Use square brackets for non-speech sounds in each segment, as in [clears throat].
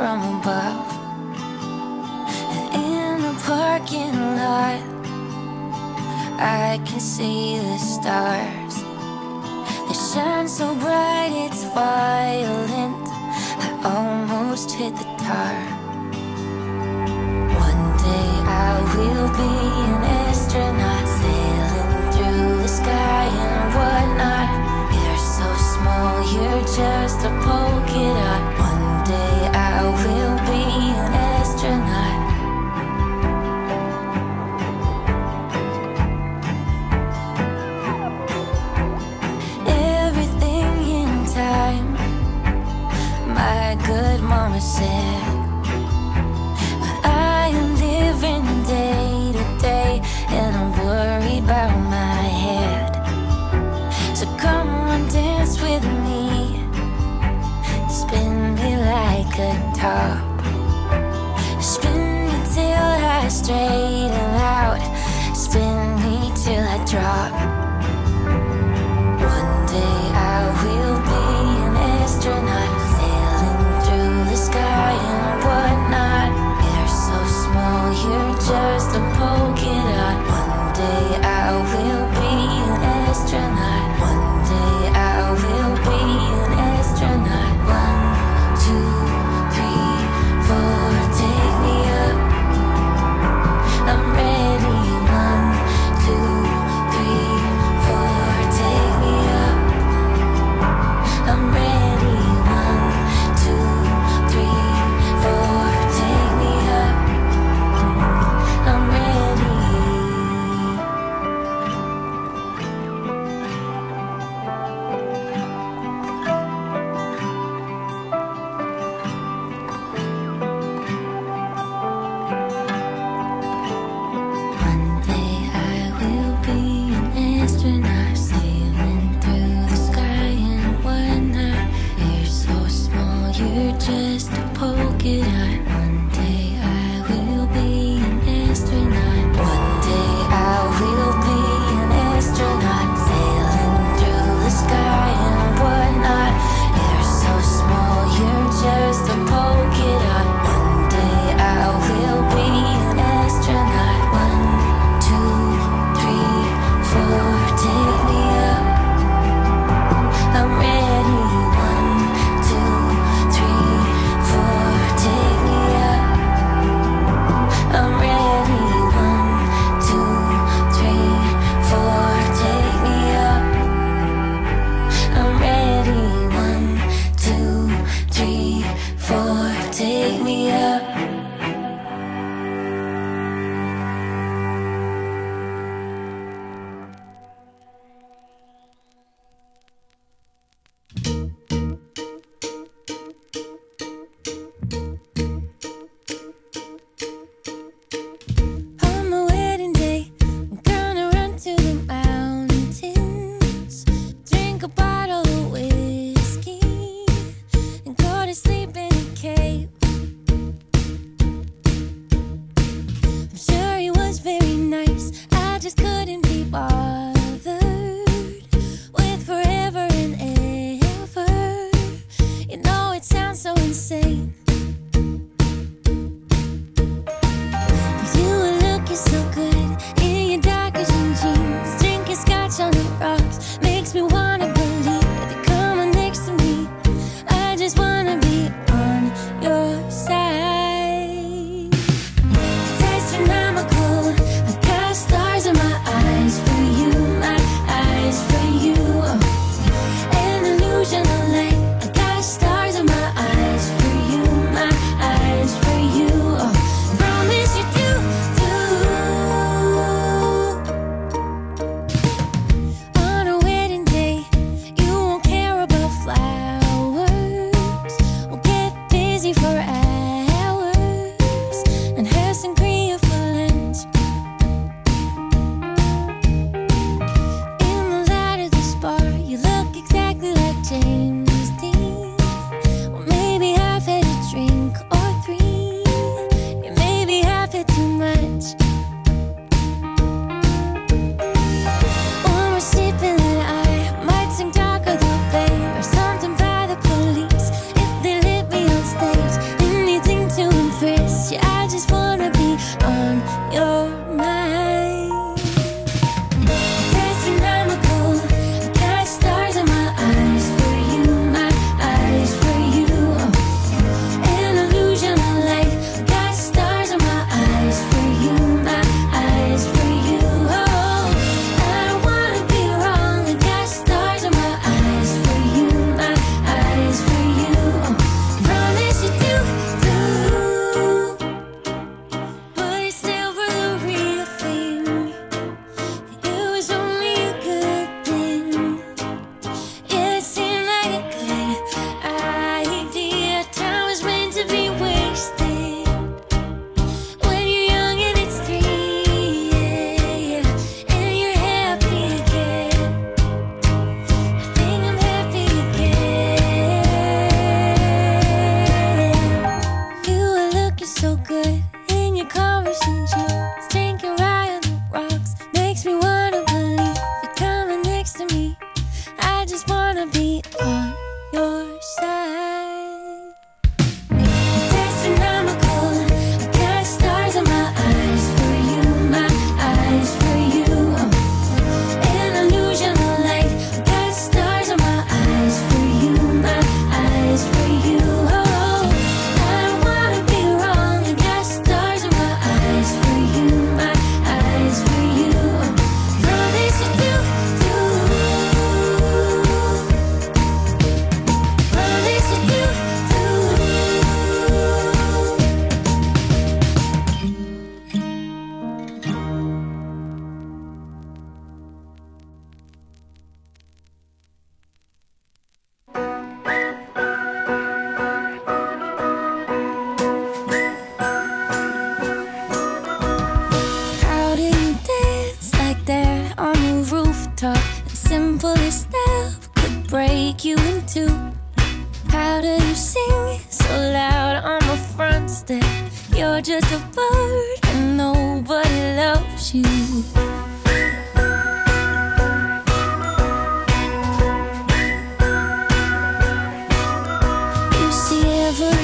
from above. And in the parking lot I can see the stars. They shine so bright it's violent. I almost hit the tar. One day I will be an astronaut.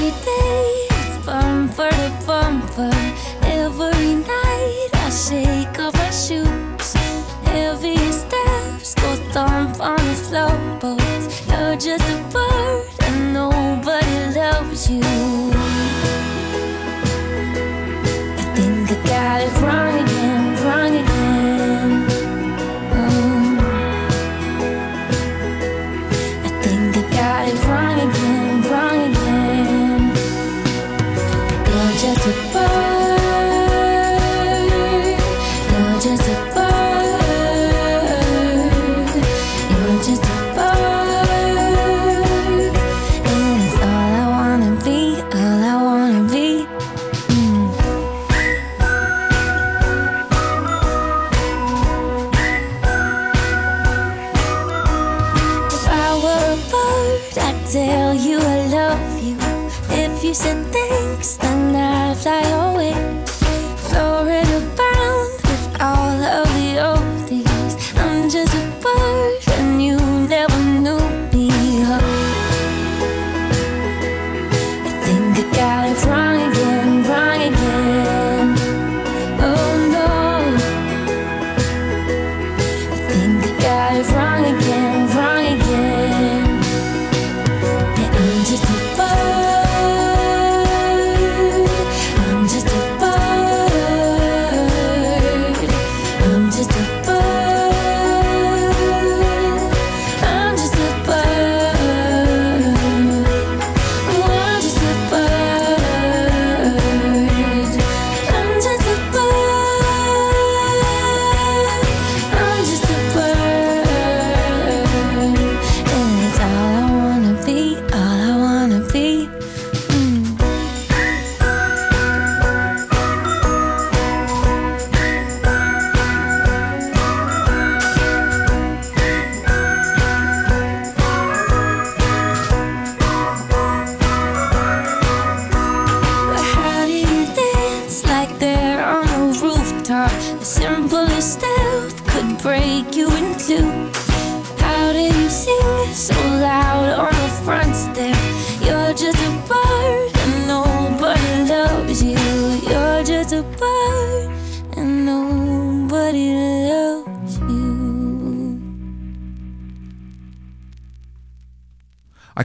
Every day it's bumper to bumper. Every night I shake off my shoes. Heavy steps go thump on the floorboards. You're just a bird and nobody loves you. I think I got it wrong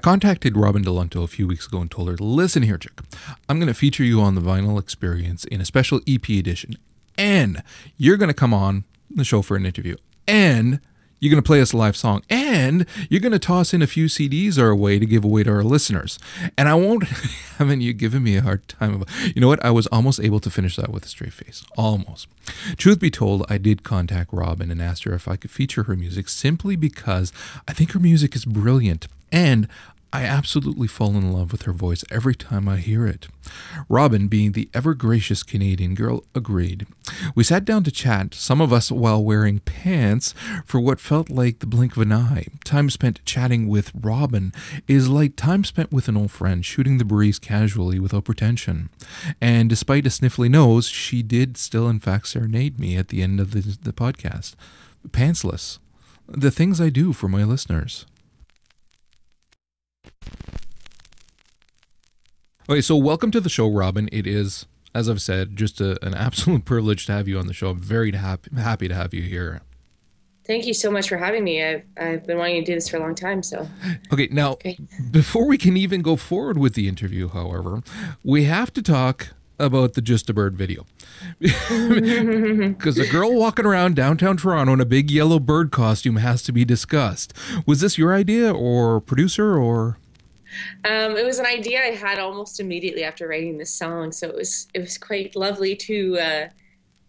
contacted Robyn Dell'Unto a few weeks ago and told her, listen here, chick, I'm going to feature you on the vinyl experience in a special EP edition. And you're going to come on the show for an interview. And you're going to play us a live song. And you're going to toss in a few CDs our way to give away to our listeners. And I won't, [laughs] haven't you given me a hard time about, you know what? I was almost able to finish that with a straight face. Almost. Truth be told, I did contact Robyn and asked her if I could feature her music simply because I think her music is brilliant. And I absolutely fall in love with her voice every time I hear it. Robyn, being the ever gracious Canadian girl, agreed. We sat down to chat, some of us while wearing pants, for what felt like the blink of an eye. Time spent chatting with Robyn is like time spent with an old friend, shooting the breeze casually without pretension. And despite a sniffly nose, she did still, in fact, serenade me at the end of the, the podcast. Pantsless. The things I do for my listeners. Okay, so welcome to the show, Robyn. It is, as I've said, just a, an absolute [laughs] privilege to have you on the show. I'm very happy, happy to have you here. Thank you so much for having me. I've, I've been wanting to do this for a long time. So, Okay, now, Okay. before we can even go forward with the interview, however, we have to talk about the Just a Bird video. [laughs] Because a girl walking around downtown Toronto in a big yellow bird costume has to be discussed. Was this your idea or producer or. Um, it was an idea I had almost immediately after writing this song. So it was it was quite lovely to uh,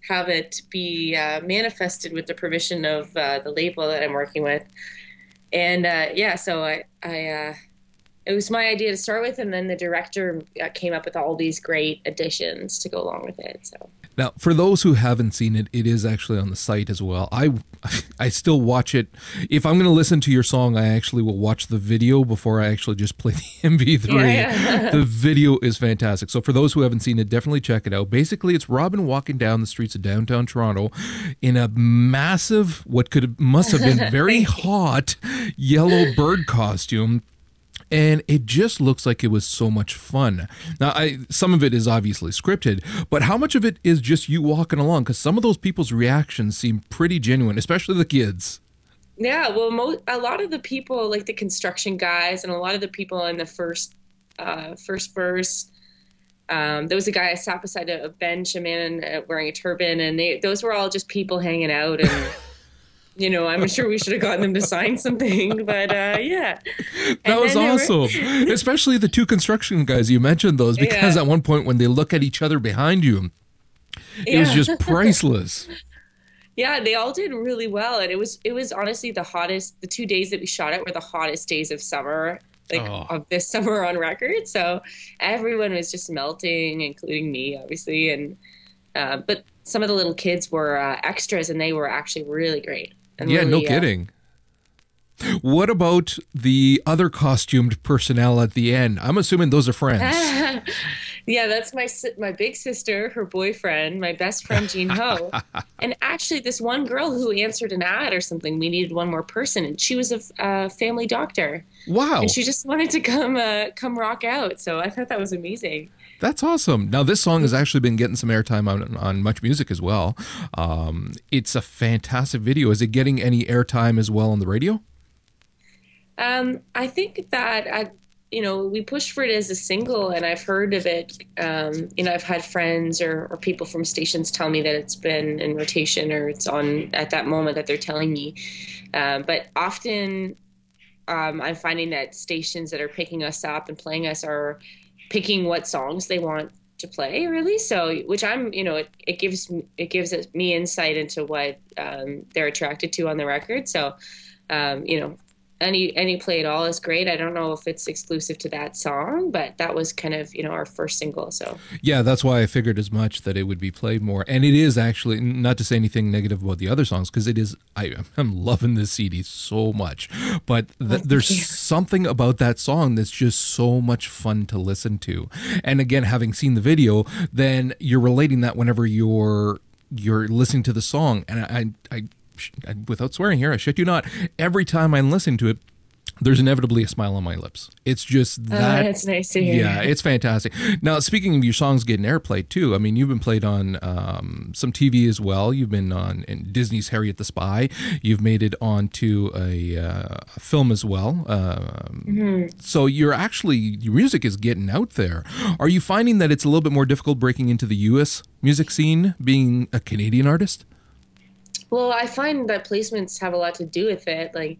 have it be uh, manifested with the permission of uh, the label that I'm working with. And uh, yeah, so I I uh, it was my idea to start with, and then the director uh, came up with all these great additions to go along with it. So Now, for those who haven't seen it, it is actually on the site as well. I [laughs] I still watch it. If I'm going to listen to your song, I actually will watch the video before I actually just play [laughs] the MP3. Yeah, the video is fantastic. So for those who haven't seen it, definitely check it out. Basically, it's Robyn walking down the streets of downtown Toronto in a massive, what could must have been [laughs] very hot yellow bird costume and it just looks like it was so much fun. Now, I some of it is obviously scripted, but how much of it is just you walking along? Because some of those people's reactions seem pretty genuine, especially the kids. Yeah, well, mo- a lot of the people, like the construction guys, and a lot of the people in the first uh, first verse. Um, there was a guy I sat beside a, bench, a man uh, wearing a turban, and they those were all just people hanging out and. [laughs] You know, I'm sure we should have gotten them to sign something, but uh, yeah. That And was there were- awesome. [laughs] Especially the two construction guys you mentioned those because Yeah. at one point when they look at each other behind you, it was just [laughs] priceless. Yeah, they all did really well, and it was it was honestly the hottest. The two days that we shot it were the hottest days of summer, like Oh. of this [laughs] summer on record. So everyone was just melting, including me, obviously. And uh, but some of the little kids were uh, extras, and they were actually really great. And yeah, no really, uh, kidding. What about the other costumed personnel at the end? I'm assuming those are friends. [laughs] yeah, that's my my big sister, her boyfriend, my best friend Jean Ho, [laughs] and actually this one girl who answered an ad or something. We needed one more person, and she was a family doctor, Wow. and she just wanted to come uh, come rock out. So I thought that was amazing. That's awesome. Now, this song has actually been getting some airtime on, on Much Music as well. Um, it's a fantastic video. Is it getting any airtime as well on the radio? Um, I think that I, you know, we pushed for it as a single, and I've heard of it. Um, you know, I've had friends or, or people from stations tell me that it's been in rotation or it's on at that moment that they're telling me. Um, but often, um, I'm finding that stations that are picking us up and playing us are picking what songs they want to play really. So which i'm you know it, it gives it gives me insight into what um, they're attracted to on the record. So um, you know any any play at all is great i don't know if it's exclusive to that song but that was kind of you know our first single so Yeah, that's why I figured as much that it would be played more. And it is actually not to say anything negative about the other songs because it is. I [laughs] am loving this CD so much, but th- oh, there's you. something about that song that's just so much fun to listen to. And again, having seen the video, then you're relating that whenever you're you're listening to the song. And I, I without swearing here, I shit you not. Every time I'm listening to it. There's inevitably a smile on my lips. It's just that. that's nice to hear. Yeah, it's fantastic. Now, speaking of your songs getting airplay too, I mean, you've been played on um, some TV as well. You've been on in Disney's Harriet the Spy. You've made it onto a, uh, a film as well. Um, So you're actually your music is getting out there. Are you finding that it's a little bit more difficult breaking into the U.S. music scene, being a Canadian artist? Well, I find that placements have a lot to do with it. Like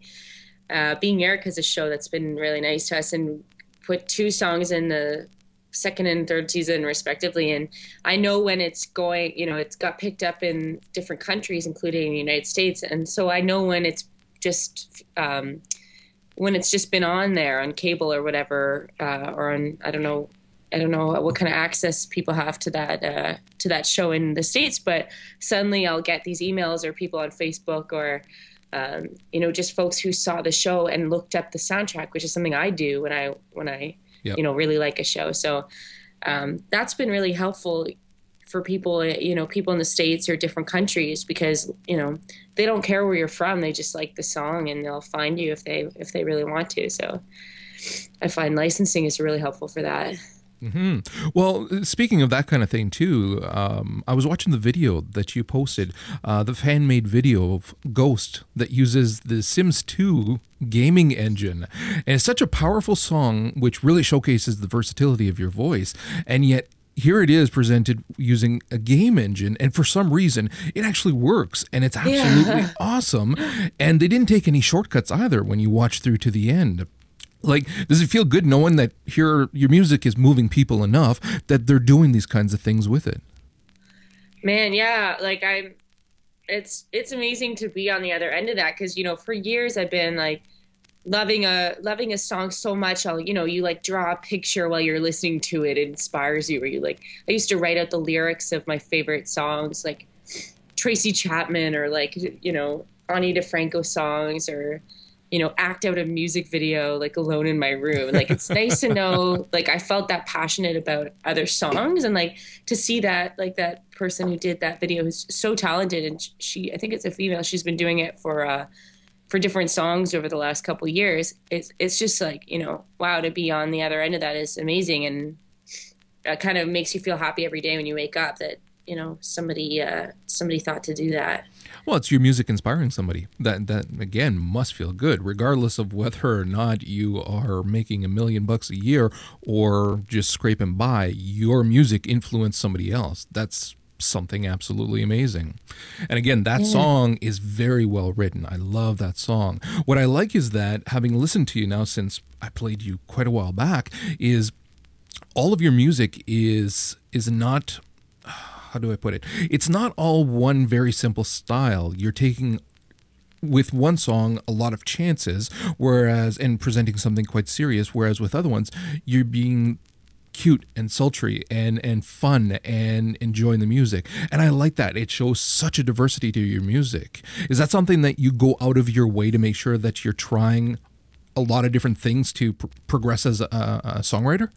uh, being Erica's a show that's been really nice to us and put two songs in the second and third season respectively. And I know when it's going, you know, it's got picked up in different countries, including the United States. And so I know when it's just um, when it's just been on there on cable or whatever, uh, or on I don't know I don't know what kind of access people have to that uh, to that show in the states, but suddenly I'll get these emails or people on Facebook or um, you know just folks who saw the show and looked up the soundtrack, which is something I do when I when I Yep. you know really like a show. So um, that's been really helpful for people you know people in the states or different countries because you know they don't care where you're from they just like the song and they'll find you if they if they really want to so i find licensing is really helpful for that hmm Well, speaking of that kind of thing too, um, I was watching the video that you posted, uh, the fan made video of Ghost that uses the Sims 2 gaming engine. And it's such a powerful song, which really showcases the versatility of your voice. And yet, here it is presented using a game engine, and for some reason, it actually works, and it's absolutely [laughs] awesome. And they didn't take any shortcuts either when you watch through to the end like does it feel good knowing that your your music is moving people enough that they're doing these kinds of things with it? Man yeah like i'm it's it's amazing to be on the other end of that because you know for years i've been like loving a loving a song so much I'll you know you like draw a picture while you're listening to it it inspires you or you like I used to write out the lyrics of my favorite songs like Tracy Chapman or like you know Ani DiFranco songs or you know act out a music video like alone in my room. Like it's nice to know [laughs] like I felt that passionate about other songs. And like to see that like that person who did that video who's so talented. And she I think it's a female. She's been doing it for uh for different songs over the last couple years. It's it's just like you know wow to be on the other end of that is amazing. And it kind of makes you feel happy every day when you wake up that you know somebody uh somebody thought to do that well it's your music inspiring somebody that that again must feel good regardless of whether or not you are making a million bucks a year or just scraping by your music influenced somebody else that's something absolutely amazing. And again, that yeah. song is very well written. I love that song. What I like is that having listened to you now since I played you quite a while back is all of your music is is not how do I put it? It's not all one very simple style. You're taking with one song a lot of chances whereas and presenting something quite serious whereas with other ones you're being cute and sultry and and fun and enjoying the music and i like that it shows such a diversity to your music is that something that you go out of your way to make sure that you're trying a lot of different things to pr- progress as a, a songwriter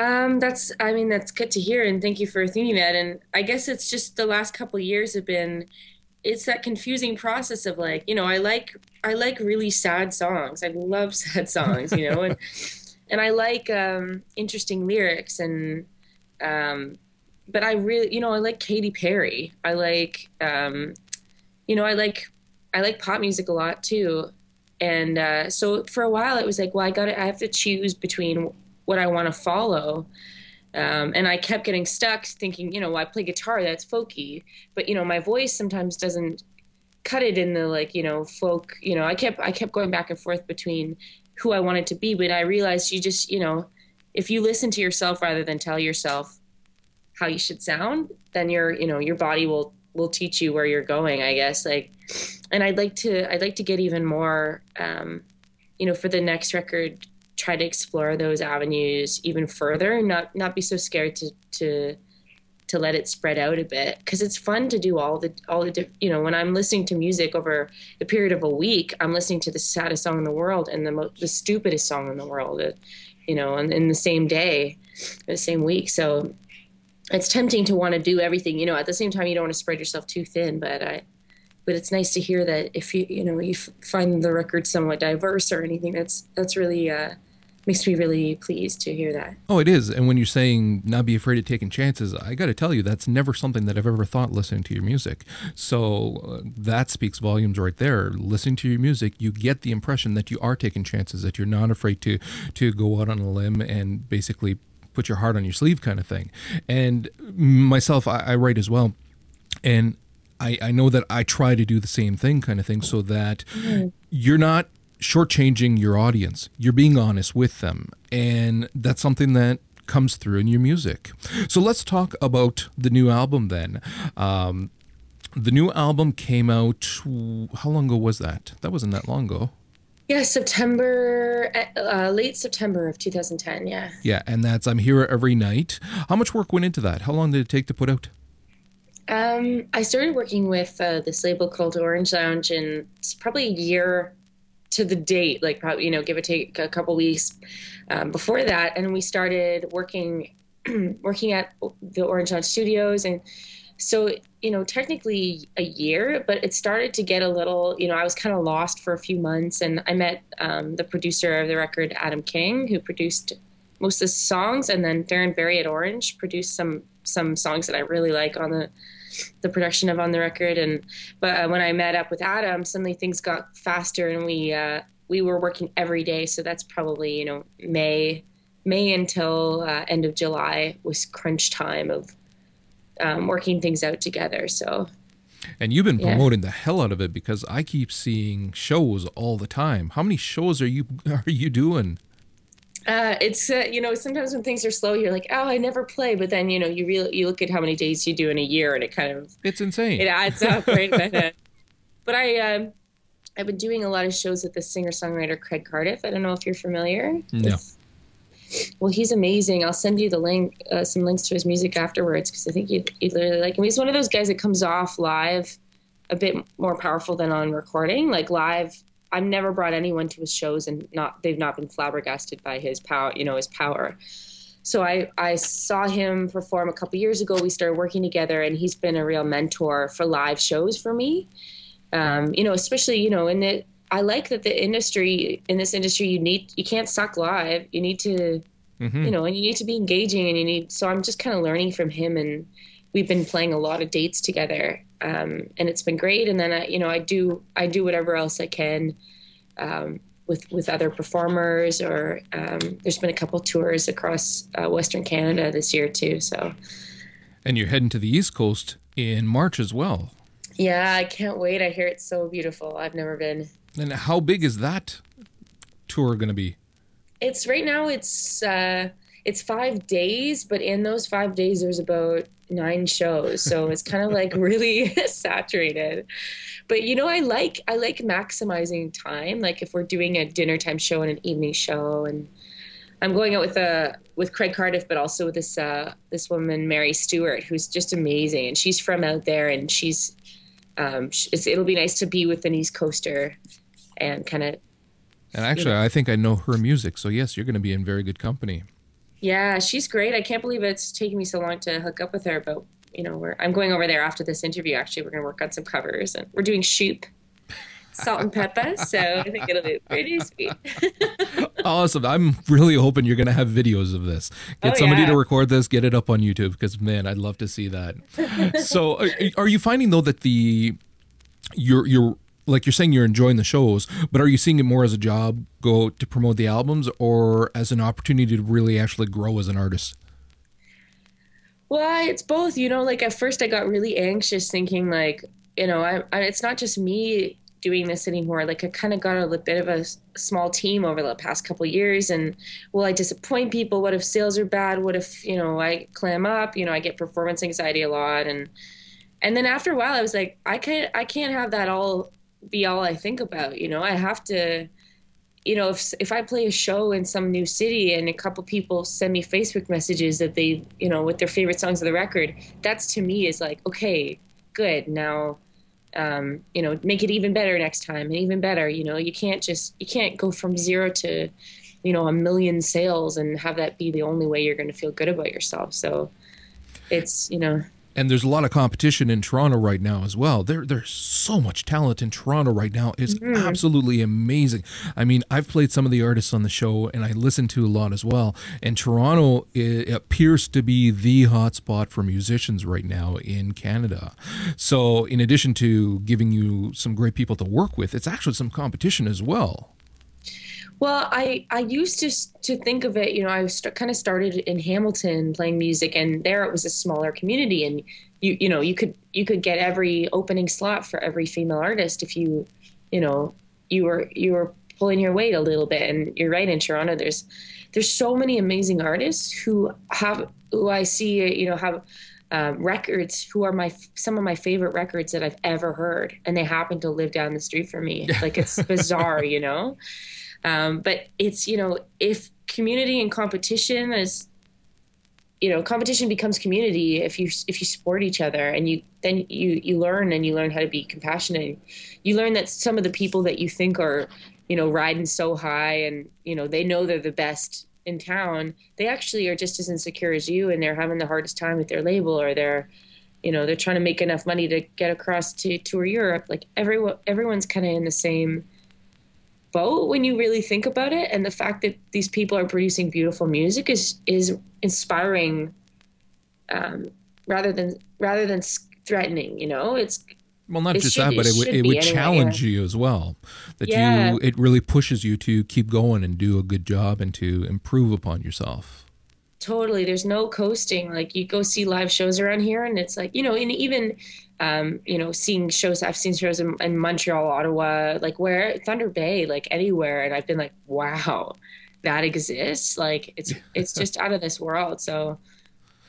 um, that's, I mean, that's good to hear. And thank you for thinking that. And I guess it's just the last couple years have been, it's that confusing process of like, you know, I like, I like really sad songs. I love [laughs] sad songs, you know, and and I like um, interesting lyrics and um, but I really you know I like Katy Perry. I like um, you know I like I like pop music a lot too. And uh, so for a while it was like, well, I got to I have to choose between what I want to follow. Um, and I kept getting stuck thinking, you know, I play guitar, that's folky, but you know, my voice sometimes doesn't cut it in the like, you know, folk, you know, I kept, I kept going back and forth between who I wanted to be. But I realized you just, you know, if you listen to yourself rather than tell yourself how you should sound, then your, you know, your body will will teach you where you're going, I guess. Like, and I'd like to, I'd like to get even more, um, you know, for the next record, try to explore those avenues even further and not not be so scared to to to let it spread out a bit. Because it's fun to do all the all the you know when I'm listening to music over the period of a week I'm listening to the saddest song in the world and the mo- the stupidest song in the world uh, you know and in the same day the same week. So it's tempting to want to do everything you know at the same time you don't want to spread yourself too thin but I but it's nice to hear that if you you know you find the record somewhat diverse or anything that's that's really uh makes me really pleased to hear that. Oh, it is. And when you're saying not be afraid of taking chances, I got to tell you, that's never something that I've ever thought listening to your music. So uh, that speaks volumes right there. Listening to your music, you get the impression that you are taking chances, that you're not afraid to to go out on a limb and basically put your heart on your sleeve, kind of thing. And myself, I, I write as well, and I, I know that I try to do the same thing, kind of thing, so that mm-hmm. you're not shortchanging your audience. You're being honest with them. And that's something that comes through in your music. So let's talk about the new album then. Um, the new album came out, how long ago was that? That wasn't that long ago. Yeah, September, uh, late September of 2010. Yeah. Yeah, and that's I'm Here Every Night. How much work went into that? How long did it take to put out? Um, I started working with uh, this label called Orange Lounge, and it's probably a year to the date, like probably you know, give or take a couple weeks um, before that, and we started working [clears throat] working at the Orange Lounge Studios, and so you know, technically a year, but it started to get a little. You know, I was kind of lost for a few months, and I met um, the producer of the record, Adam King, who produced most of the songs, and then Darren Barry at Orange produced some some songs that I really like on the the production of on the record. And but uh, when I met up with Adam, suddenly things got faster, and we uh, we were working every day. So that's probably you know May May until uh, end of July was crunch time of um, working things out together. So. And you've been promoting yeah. the hell out of it because I keep seeing shows all the time. How many shows are you [laughs] are you doing? Uh, it's uh, you know sometimes when things are slow you're like oh I never play but then you know you really you look at how many days you do in a year and it kind of it's insane it adds up right [laughs] but, uh, but I um, I've been doing a lot of shows with the singer songwriter Craig Cardiff. I don't know if you're familiar. No. with- well, he's amazing. I'll send you the link, uh, some links to his music afterwards because I think you'd, you'd really like him. He's one of those guys that comes off live a bit more powerful than on recording. Like live, I've never brought anyone to his shows and not they've not been flabbergasted by his power. You know, his power. So I I saw him perform a couple years ago. We started working together, and he's been a real mentor for live shows for me. Um, you know, especially you know in the I like that the industry in this industry you need you can't suck live. You need to Mhm. you know, and you need to be engaging and you need so I'm just kind of learning from him and we've been playing a lot of dates together. Um, and it's been great. And then I, you know, I do, I do whatever else I can, um, with, with other performers or, um, there's been a couple tours across uh, Western Canada this year too. So And you're heading to the East Coast in March as well. yeah, I can't wait. I hear it's so beautiful. I've never been. And how big is that tour going to be? It's right now. It's uh, it's five days, but in those five days, there's about nine shows, so [laughs] it's kind of like really [laughs] saturated. But you know, I like I like maximizing time. Like if we're doing a dinner time show and an evening show, and I'm going out with uh with Craig Cardiff, but also with this uh, this woman Mary Stewart, who's just amazing, and she's from out there, and she's um, it's, it'll be nice to be with an East Coaster and kind of And actually, I think I know her music. So, yes, you're going to be in very good company. Yeah, she's great. I can't believe it's taken me so long to hook up with her, but you know, we're I'm going over there after this interview. Actually, we're going to work on some covers, and we're doing shoop, Salt-N-Pepa. So I think it'll be pretty sweet. [laughs] Awesome. I'm really hoping you're going to have videos of this. Get Oh, somebody yeah. to record this, get it up on YouTube because, man, I'd love to see that. so, are, are you finding, though, that the, you're, you're, like you're saying you're enjoying the shows, but are you seeing it more as a job, go to promote the albums, or as an opportunity to really actually grow as an artist? Well, it's both. You know, like at first I got really anxious, thinking like, you know, I, I it's not just me doing this anymore. Like I kind of got a bit of a small team over the past couple years, and will I disappoint people? What if sales are bad? What if you know I clam up? You know, I get performance anxiety a lot, and and then after a while, I was like, I can't I can't have that all be all I think about. You know, I have to you know, if if I play a show in some new city and a couple people send me Facebook messages that they, you know, with their favorite songs of the record, that's to me is like, okay, good. Now, um, you know, make it even better next time and even better. You know, you can't just you can't go from zero to, you know, a million sales and have that be the only way you're going to feel good about yourself. So, it's you know, And there's a lot of competition in Toronto right now as well. There, there's so much talent in Toronto right now. It's Mm-hmm. absolutely amazing. I mean, I've played some of the artists on the show, and I listen to a lot as well. And Toronto appears to be the hotspot for musicians right now in Canada. So, in addition to giving you some great people to work with, it's actually some competition as well. Well, I I used to to think of it. You know, I st- kind of started in Hamilton playing music, and there it was a smaller community, and you you know you could you could get every opening slot for every female artist if you you know you were you were pulling your weight a little bit. And you're right in Toronto. There's there's so many amazing artists who have who I see you know have. Um, records who are my some of my favorite records that I've ever heard, and they happen to live down the street from me. [laughs] Like it's bizarre, you know. Um, but it's you know if community and competition is you know competition becomes community if you if you support each other and you then you you learn and you learn how to be compassionate. You learn that some of the people that you think are you know riding so high and you know they know they're the best in town they actually are just as insecure as you and they're having the hardest time with their label or they're you know they're trying to make enough money to get across to tour Europe. Like everyone everyone's kind of in the same boat when you really think about it and the fact that these people are producing beautiful music is is inspiring um, rather than rather than threatening you know it's Well, not It just should- that, but it it, would it would anyway, challenge you as well. That Yeah. you it really pushes you to keep going and do a good job and to improve upon yourself. Totally. There's no coasting. Like you go see live shows around here and it's like you know and even um, you know seeing shows i've seen shows in, in montreal ottawa like where thunder bay like anywhere and i've been like wow that exists? Like it's it's [laughs] just out of this world. So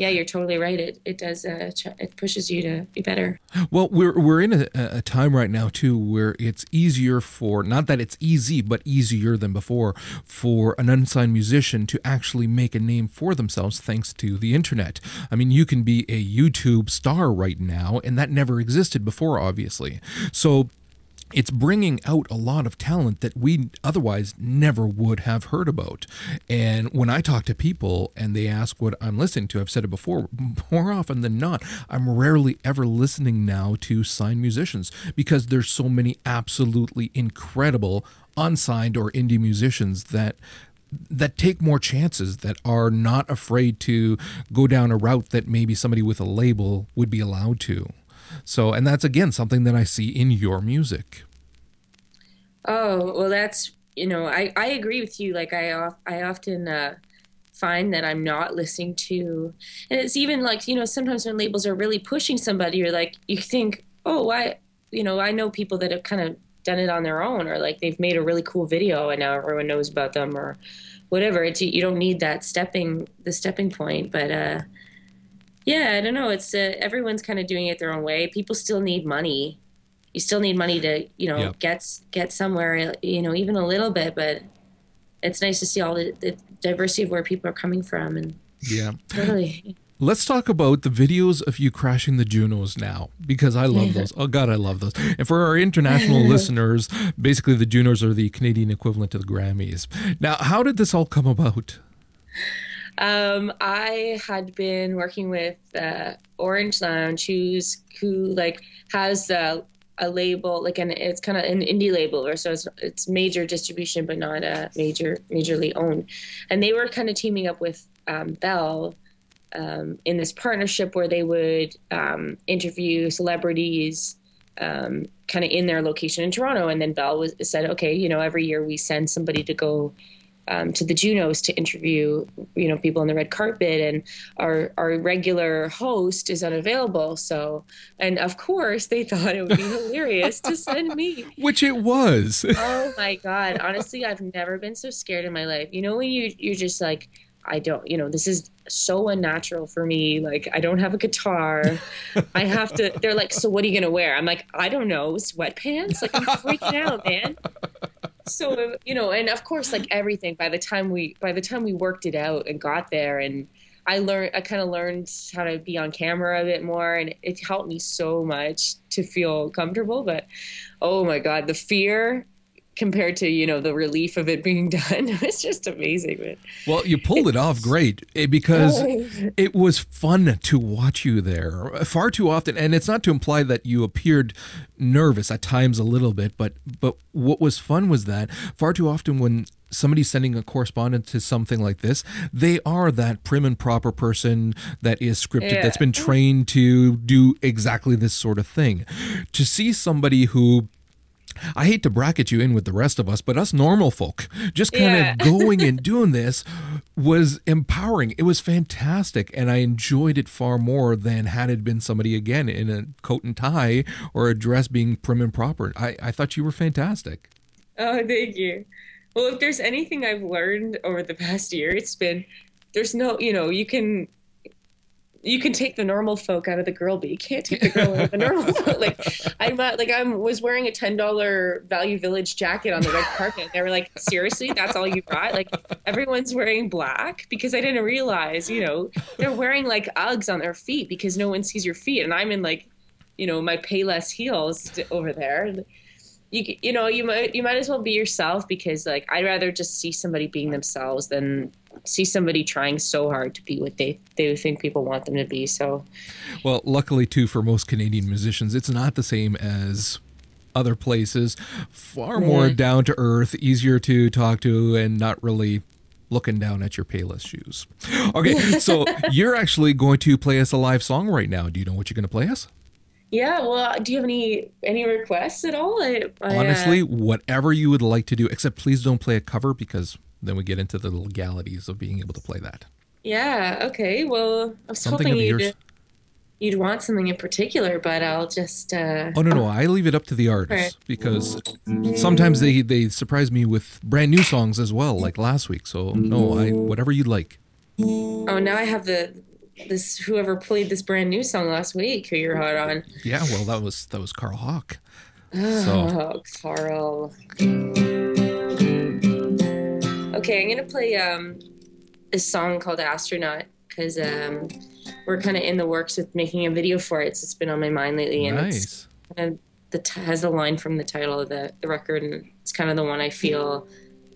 yeah, you're totally right. It it does uh, it pushes you to be better. Well, we're we're in a, a time right now too where it's easier for not that it's easy, but easier than before for an unsigned musician to actually make a name for themselves thanks to the internet. I mean, you can be a YouTube star right now, and that never existed before, obviously. So it's bringing out a lot of talent that we otherwise never would have heard about. And when I talk to people and they ask what I'm listening to, I've said it before, [laughs] more often than not, I'm rarely ever listening now to signed musicians because there's so many absolutely incredible unsigned or indie musicians that that take more chances that are not afraid to go down a route that maybe somebody with a label would be allowed to. So, and that's again something that I see in your music. Oh well, that's you know I I agree with you. Like I I often uh, find that I'm not listening to, and it's even like you know sometimes when labels are really pushing somebody, you're like you think oh why you know I know people that have kind of done it on their own or like they've made a really cool video and now everyone knows about them or whatever. It's you don't need that stepping the stepping point, but. uh yeah, I don't know. It's uh, everyone's kind of doing it their own way. People still need money. You still need money to, you know, Yep. get get somewhere. You know, even a little bit. But it's nice to see all the, the diversity of where people are coming from, and Yeah. totally. Let's talk about the videos of you crashing the Junos now because I love those. Oh God, I love those. And for our international [laughs] listeners, basically the Junos are the Canadian equivalent to the Grammys. Now, how did this all come about? Um, I had been working with uh, Orange Lounge, who's who like has a, a label, like an it's kind of an indie label, or so it's it's major distribution, but not a major majorly owned. And they were kind of teaming up with um, Bell um, in this partnership where they would um, interview celebrities. Um, kind of in their location in Toronto, and then Bell was said, okay, you know, every year we send somebody to go um, to the Junos to interview, you know, people on the red carpet, and our our regular host is unavailable. So, and of course, they thought it would be hilarious to send me. [laughs] Which it was. Oh my god! Honestly, I've never been so scared in my life. You know, when you you're just like, I don't, you know, this is so unnatural for me. Like, I don't have a guitar. [laughs] I have to. They're like, so what are you gonna wear? I'm like, I don't know, sweatpants. Like, I'm freaking out, man so you know and of course like everything by the time we by the time we worked it out and got there and i learned i kind of learned how to be on camera a bit more and it helped me so much to feel comfortable but oh my god the fear compared to you know the relief of it being [laughs] done it's just amazing man. Well, you pulled it off great eh, because [laughs] it was fun to watch you there far too often. And it's not to imply that you appeared nervous at times a little bit, but but what was fun was that far too often when somebody's sending a correspondent to something like this, they are that prim and proper person that is scripted, Yeah. that's been trained to do exactly this sort of thing. To see somebody who I hate to bracket you in with the rest of us, but us normal folk just kind Yeah. of [laughs] going and doing this was empowering. It was fantastic, and I enjoyed it far more than had it been somebody again in a coat and tie or a dress being prim and proper. I, I thought you were fantastic. Oh, thank you. Well, if there's anything I've learned over the past year, it's been there's no, you know, you can you can take the normal folk out of the girl, but you can't take the [laughs] girl out of the normal folk. Like I'm not, like I'm, was wearing a ten dollar Value Village jacket on the red carpet. They were like, seriously, that's all you got? Like everyone's wearing black because I didn't realize, you know, they're wearing like Uggs on their feet because no one sees your feet, and I'm in like, you know, my Payless heels over there you you know you might you might as well be yourself because like I'd rather just see somebody being themselves than see somebody trying so hard to be what they they think people want them to be. So Well, luckily, too, for most Canadian musicians, it's not the same as other places. Far more down to earth, easier to talk to, and not really looking down at your Payless shoes. Okay, [laughs] so you're actually going to play us a live song right now. Do you know what you're going to play us? Yeah, well, do you have any any requests at all? I, I, uh, Honestly, whatever you would like to do, except please don't play a cover because then we get into the legalities of being able to play that. yeah, okay. Well, I was Something hoping you'd yours. you'd want something in particular, but I'll just uh, Oh no, no, I leave it up to the artists because sometimes they they surprise me with brand new songs as well, like last week. So no, I whatever you'd like. oh now I have the this whoever played this brand new song last week who you're hot on. Yeah, well, that was that was Carl Hawk. So Oh, Carl. Okay, I'm gonna play um a song called Astronaut because um we're kind of in the works with making a video for it. So it's been on my mind lately, and it's nice. and the t- has the line from the title of the, the record, and it's kind of the one I feel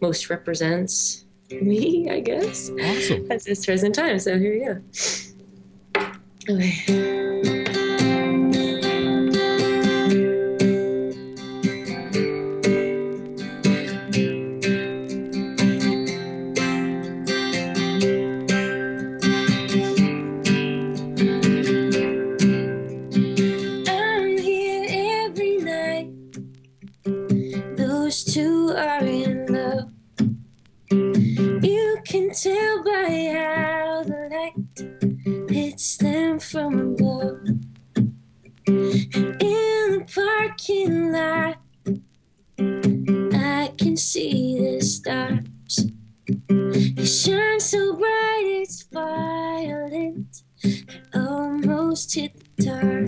most represents me, I guess, Awesome. at this present time. So here we go. Okay. I can see the stars. They shine so bright, it's violent. I almost hit the tar.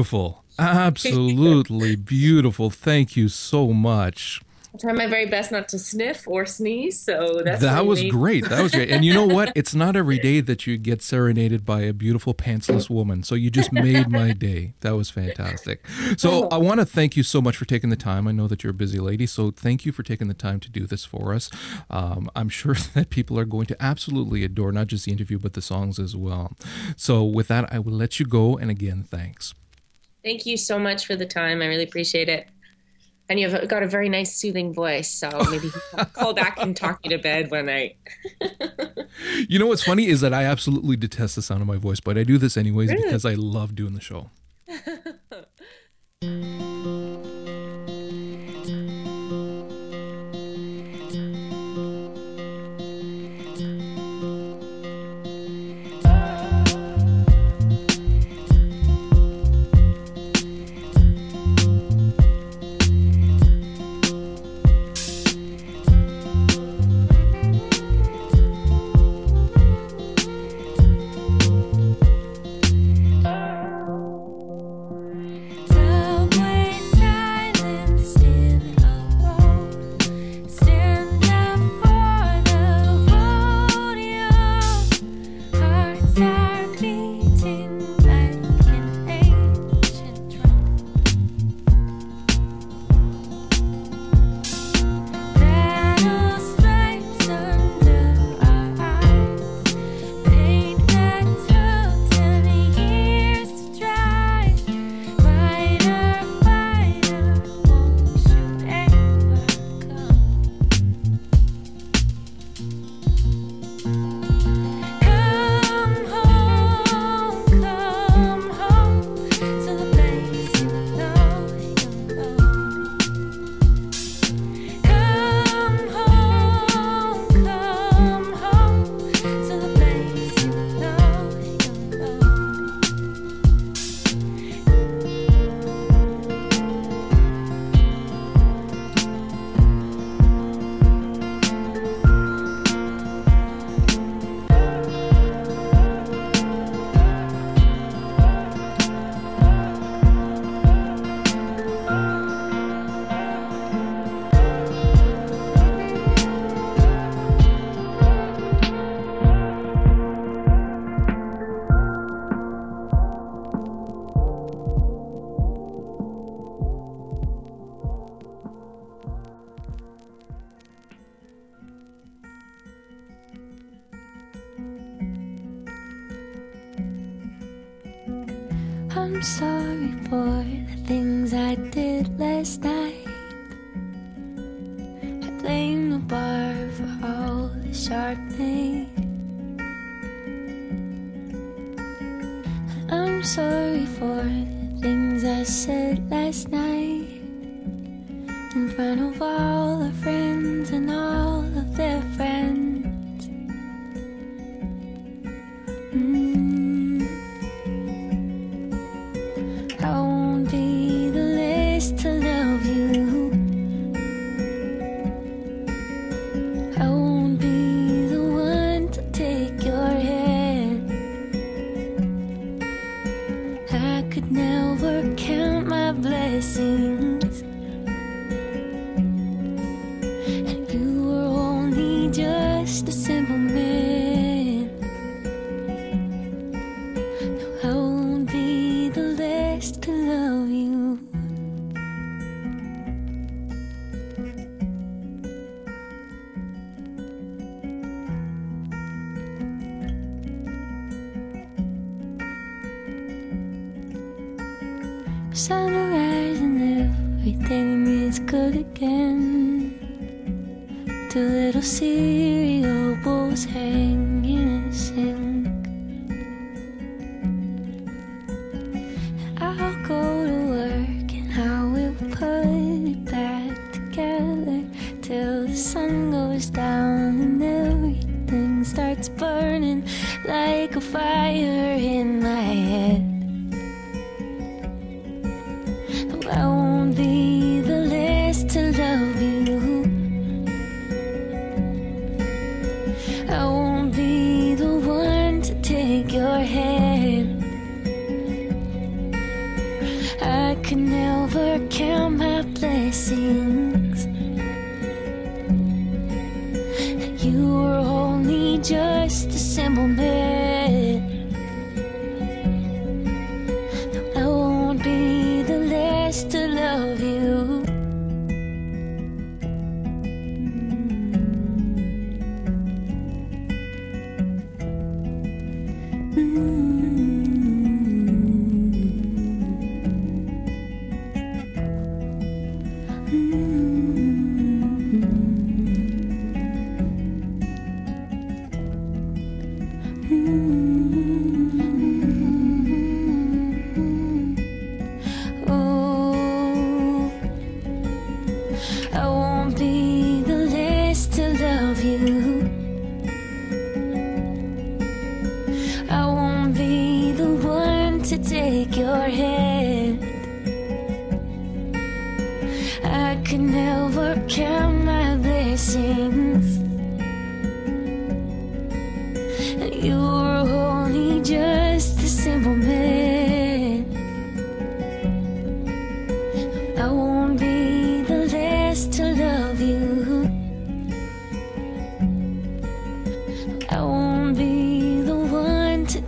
Beautiful. Absolutely [laughs] beautiful. Thank you so much. I try my very best not to sniff or sneeze, so that's that was great. That was great. And you know what? [laughs] It's not every day that you get serenaded by a beautiful pantsless woman. So you just made my [laughs] day. That was fantastic. So I want to thank you so much for taking the time. I know that you're a busy lady, so thank you for taking the time to do this for us. Um, I'm sure that people are going to absolutely adore not just the interview but the songs as well. So with that, I will let you go. And again, thanks. Thank you so much for the time. I really appreciate it. And you've got a very nice soothing voice, so [laughs] maybe call back and talk me to bed when I. [laughs] you know what's funny is that I absolutely detest the sound of my voice, but I do this anyways really? because I love doing the show. [laughs] I'm sorry for the things I said last night in front of all our friends and all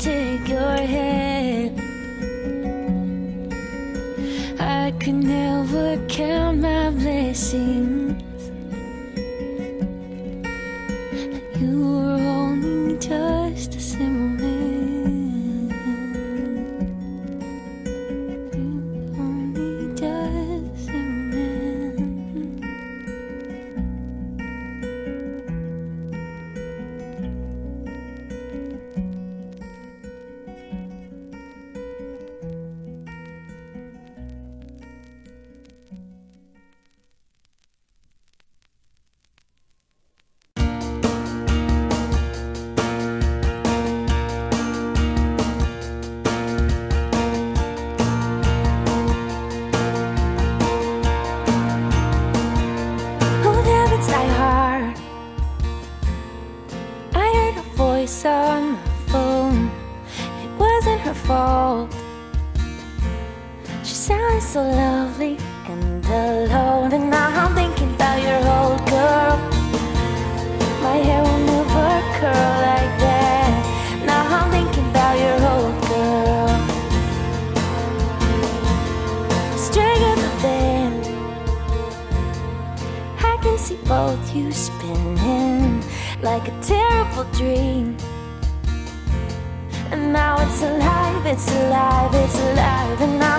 take your hand. I could never count my blessings. Alive, it's alive. And now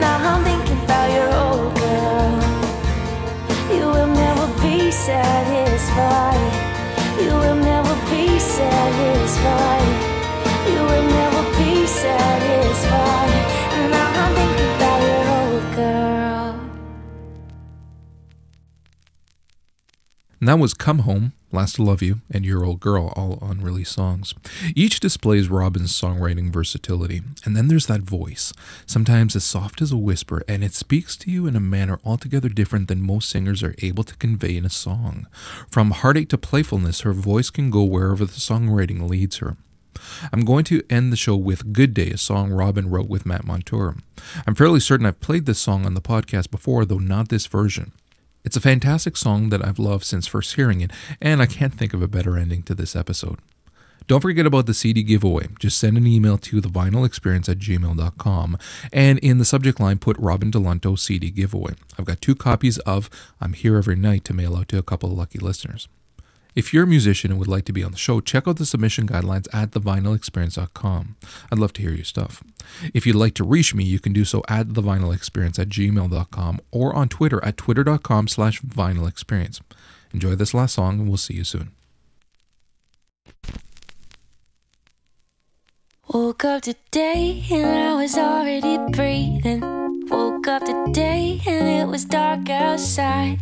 Now I'm thinking about your old girl. You will never be satisfied. You will never be satisfied. You will never be satisfied. And now I'm thinking about your old girl. And that was Come Home, Last to Love You, and Your Old Girl, all unreleased songs. Each displays Robyn's songwriting versatility. And then there's that voice, sometimes as soft as a whisper, and it speaks to you in a manner altogether different than most singers are able to convey in a song. From heartache to playfulness, her voice can go wherever the songwriting leads her. I'm going to end the show with Good Day, a song Robin wrote with Matt Montour. I'm fairly certain I've played this song on the podcast before, though not this version. It's a fantastic song that I've loved since first hearing it, and I can't think of a better ending to this episode. Don't forget about the CD giveaway. Just send an email to thevinylexperience at gmail.com and in the subject line put Robyn Dell'Unto CD giveaway. I've got two copies of I'm Here Every Night to mail out to a couple of lucky listeners. If you're a musician and would like to be on the show, check out the submission guidelines at thevinylexperience.com. I'd love to hear your stuff. If you'd like to reach me, you can do so at thevinylexperience at gmail.com or on Twitter at twitter.com slash vinylexperience. Enjoy this last song and we'll see you soon. Woke up today and I was already breathing. Woke up today and it was dark outside.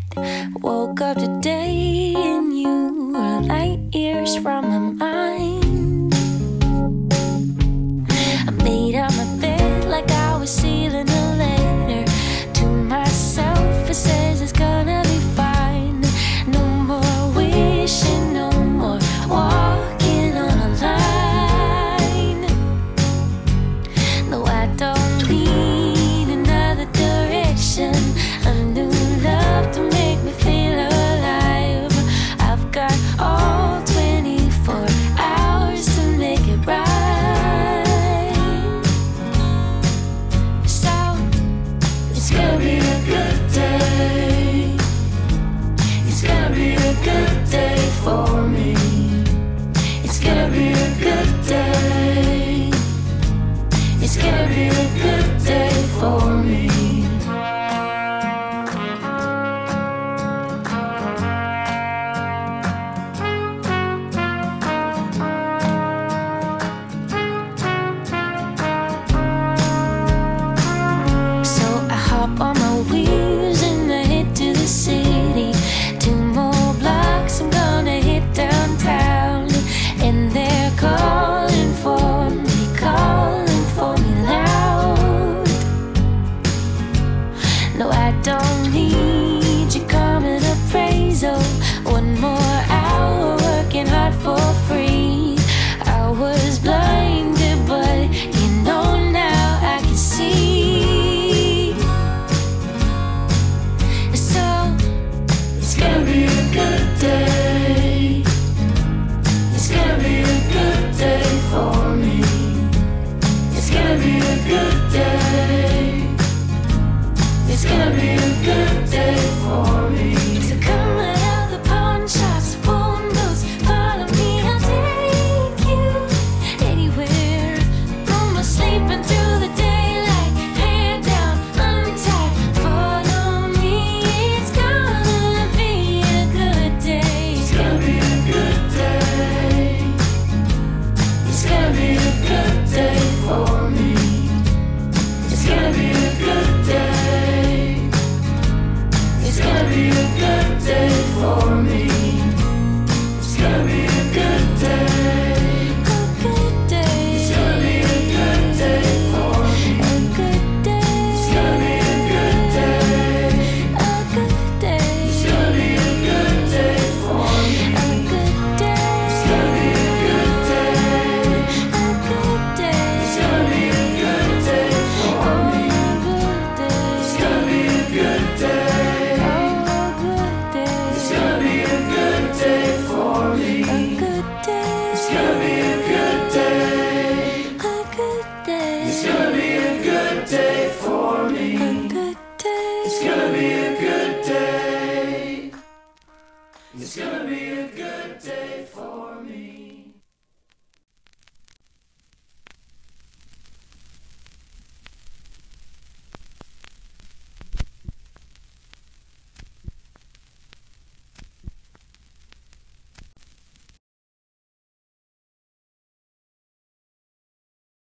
Woke up today and you were light years from my mind. I made up my bed like I was sealing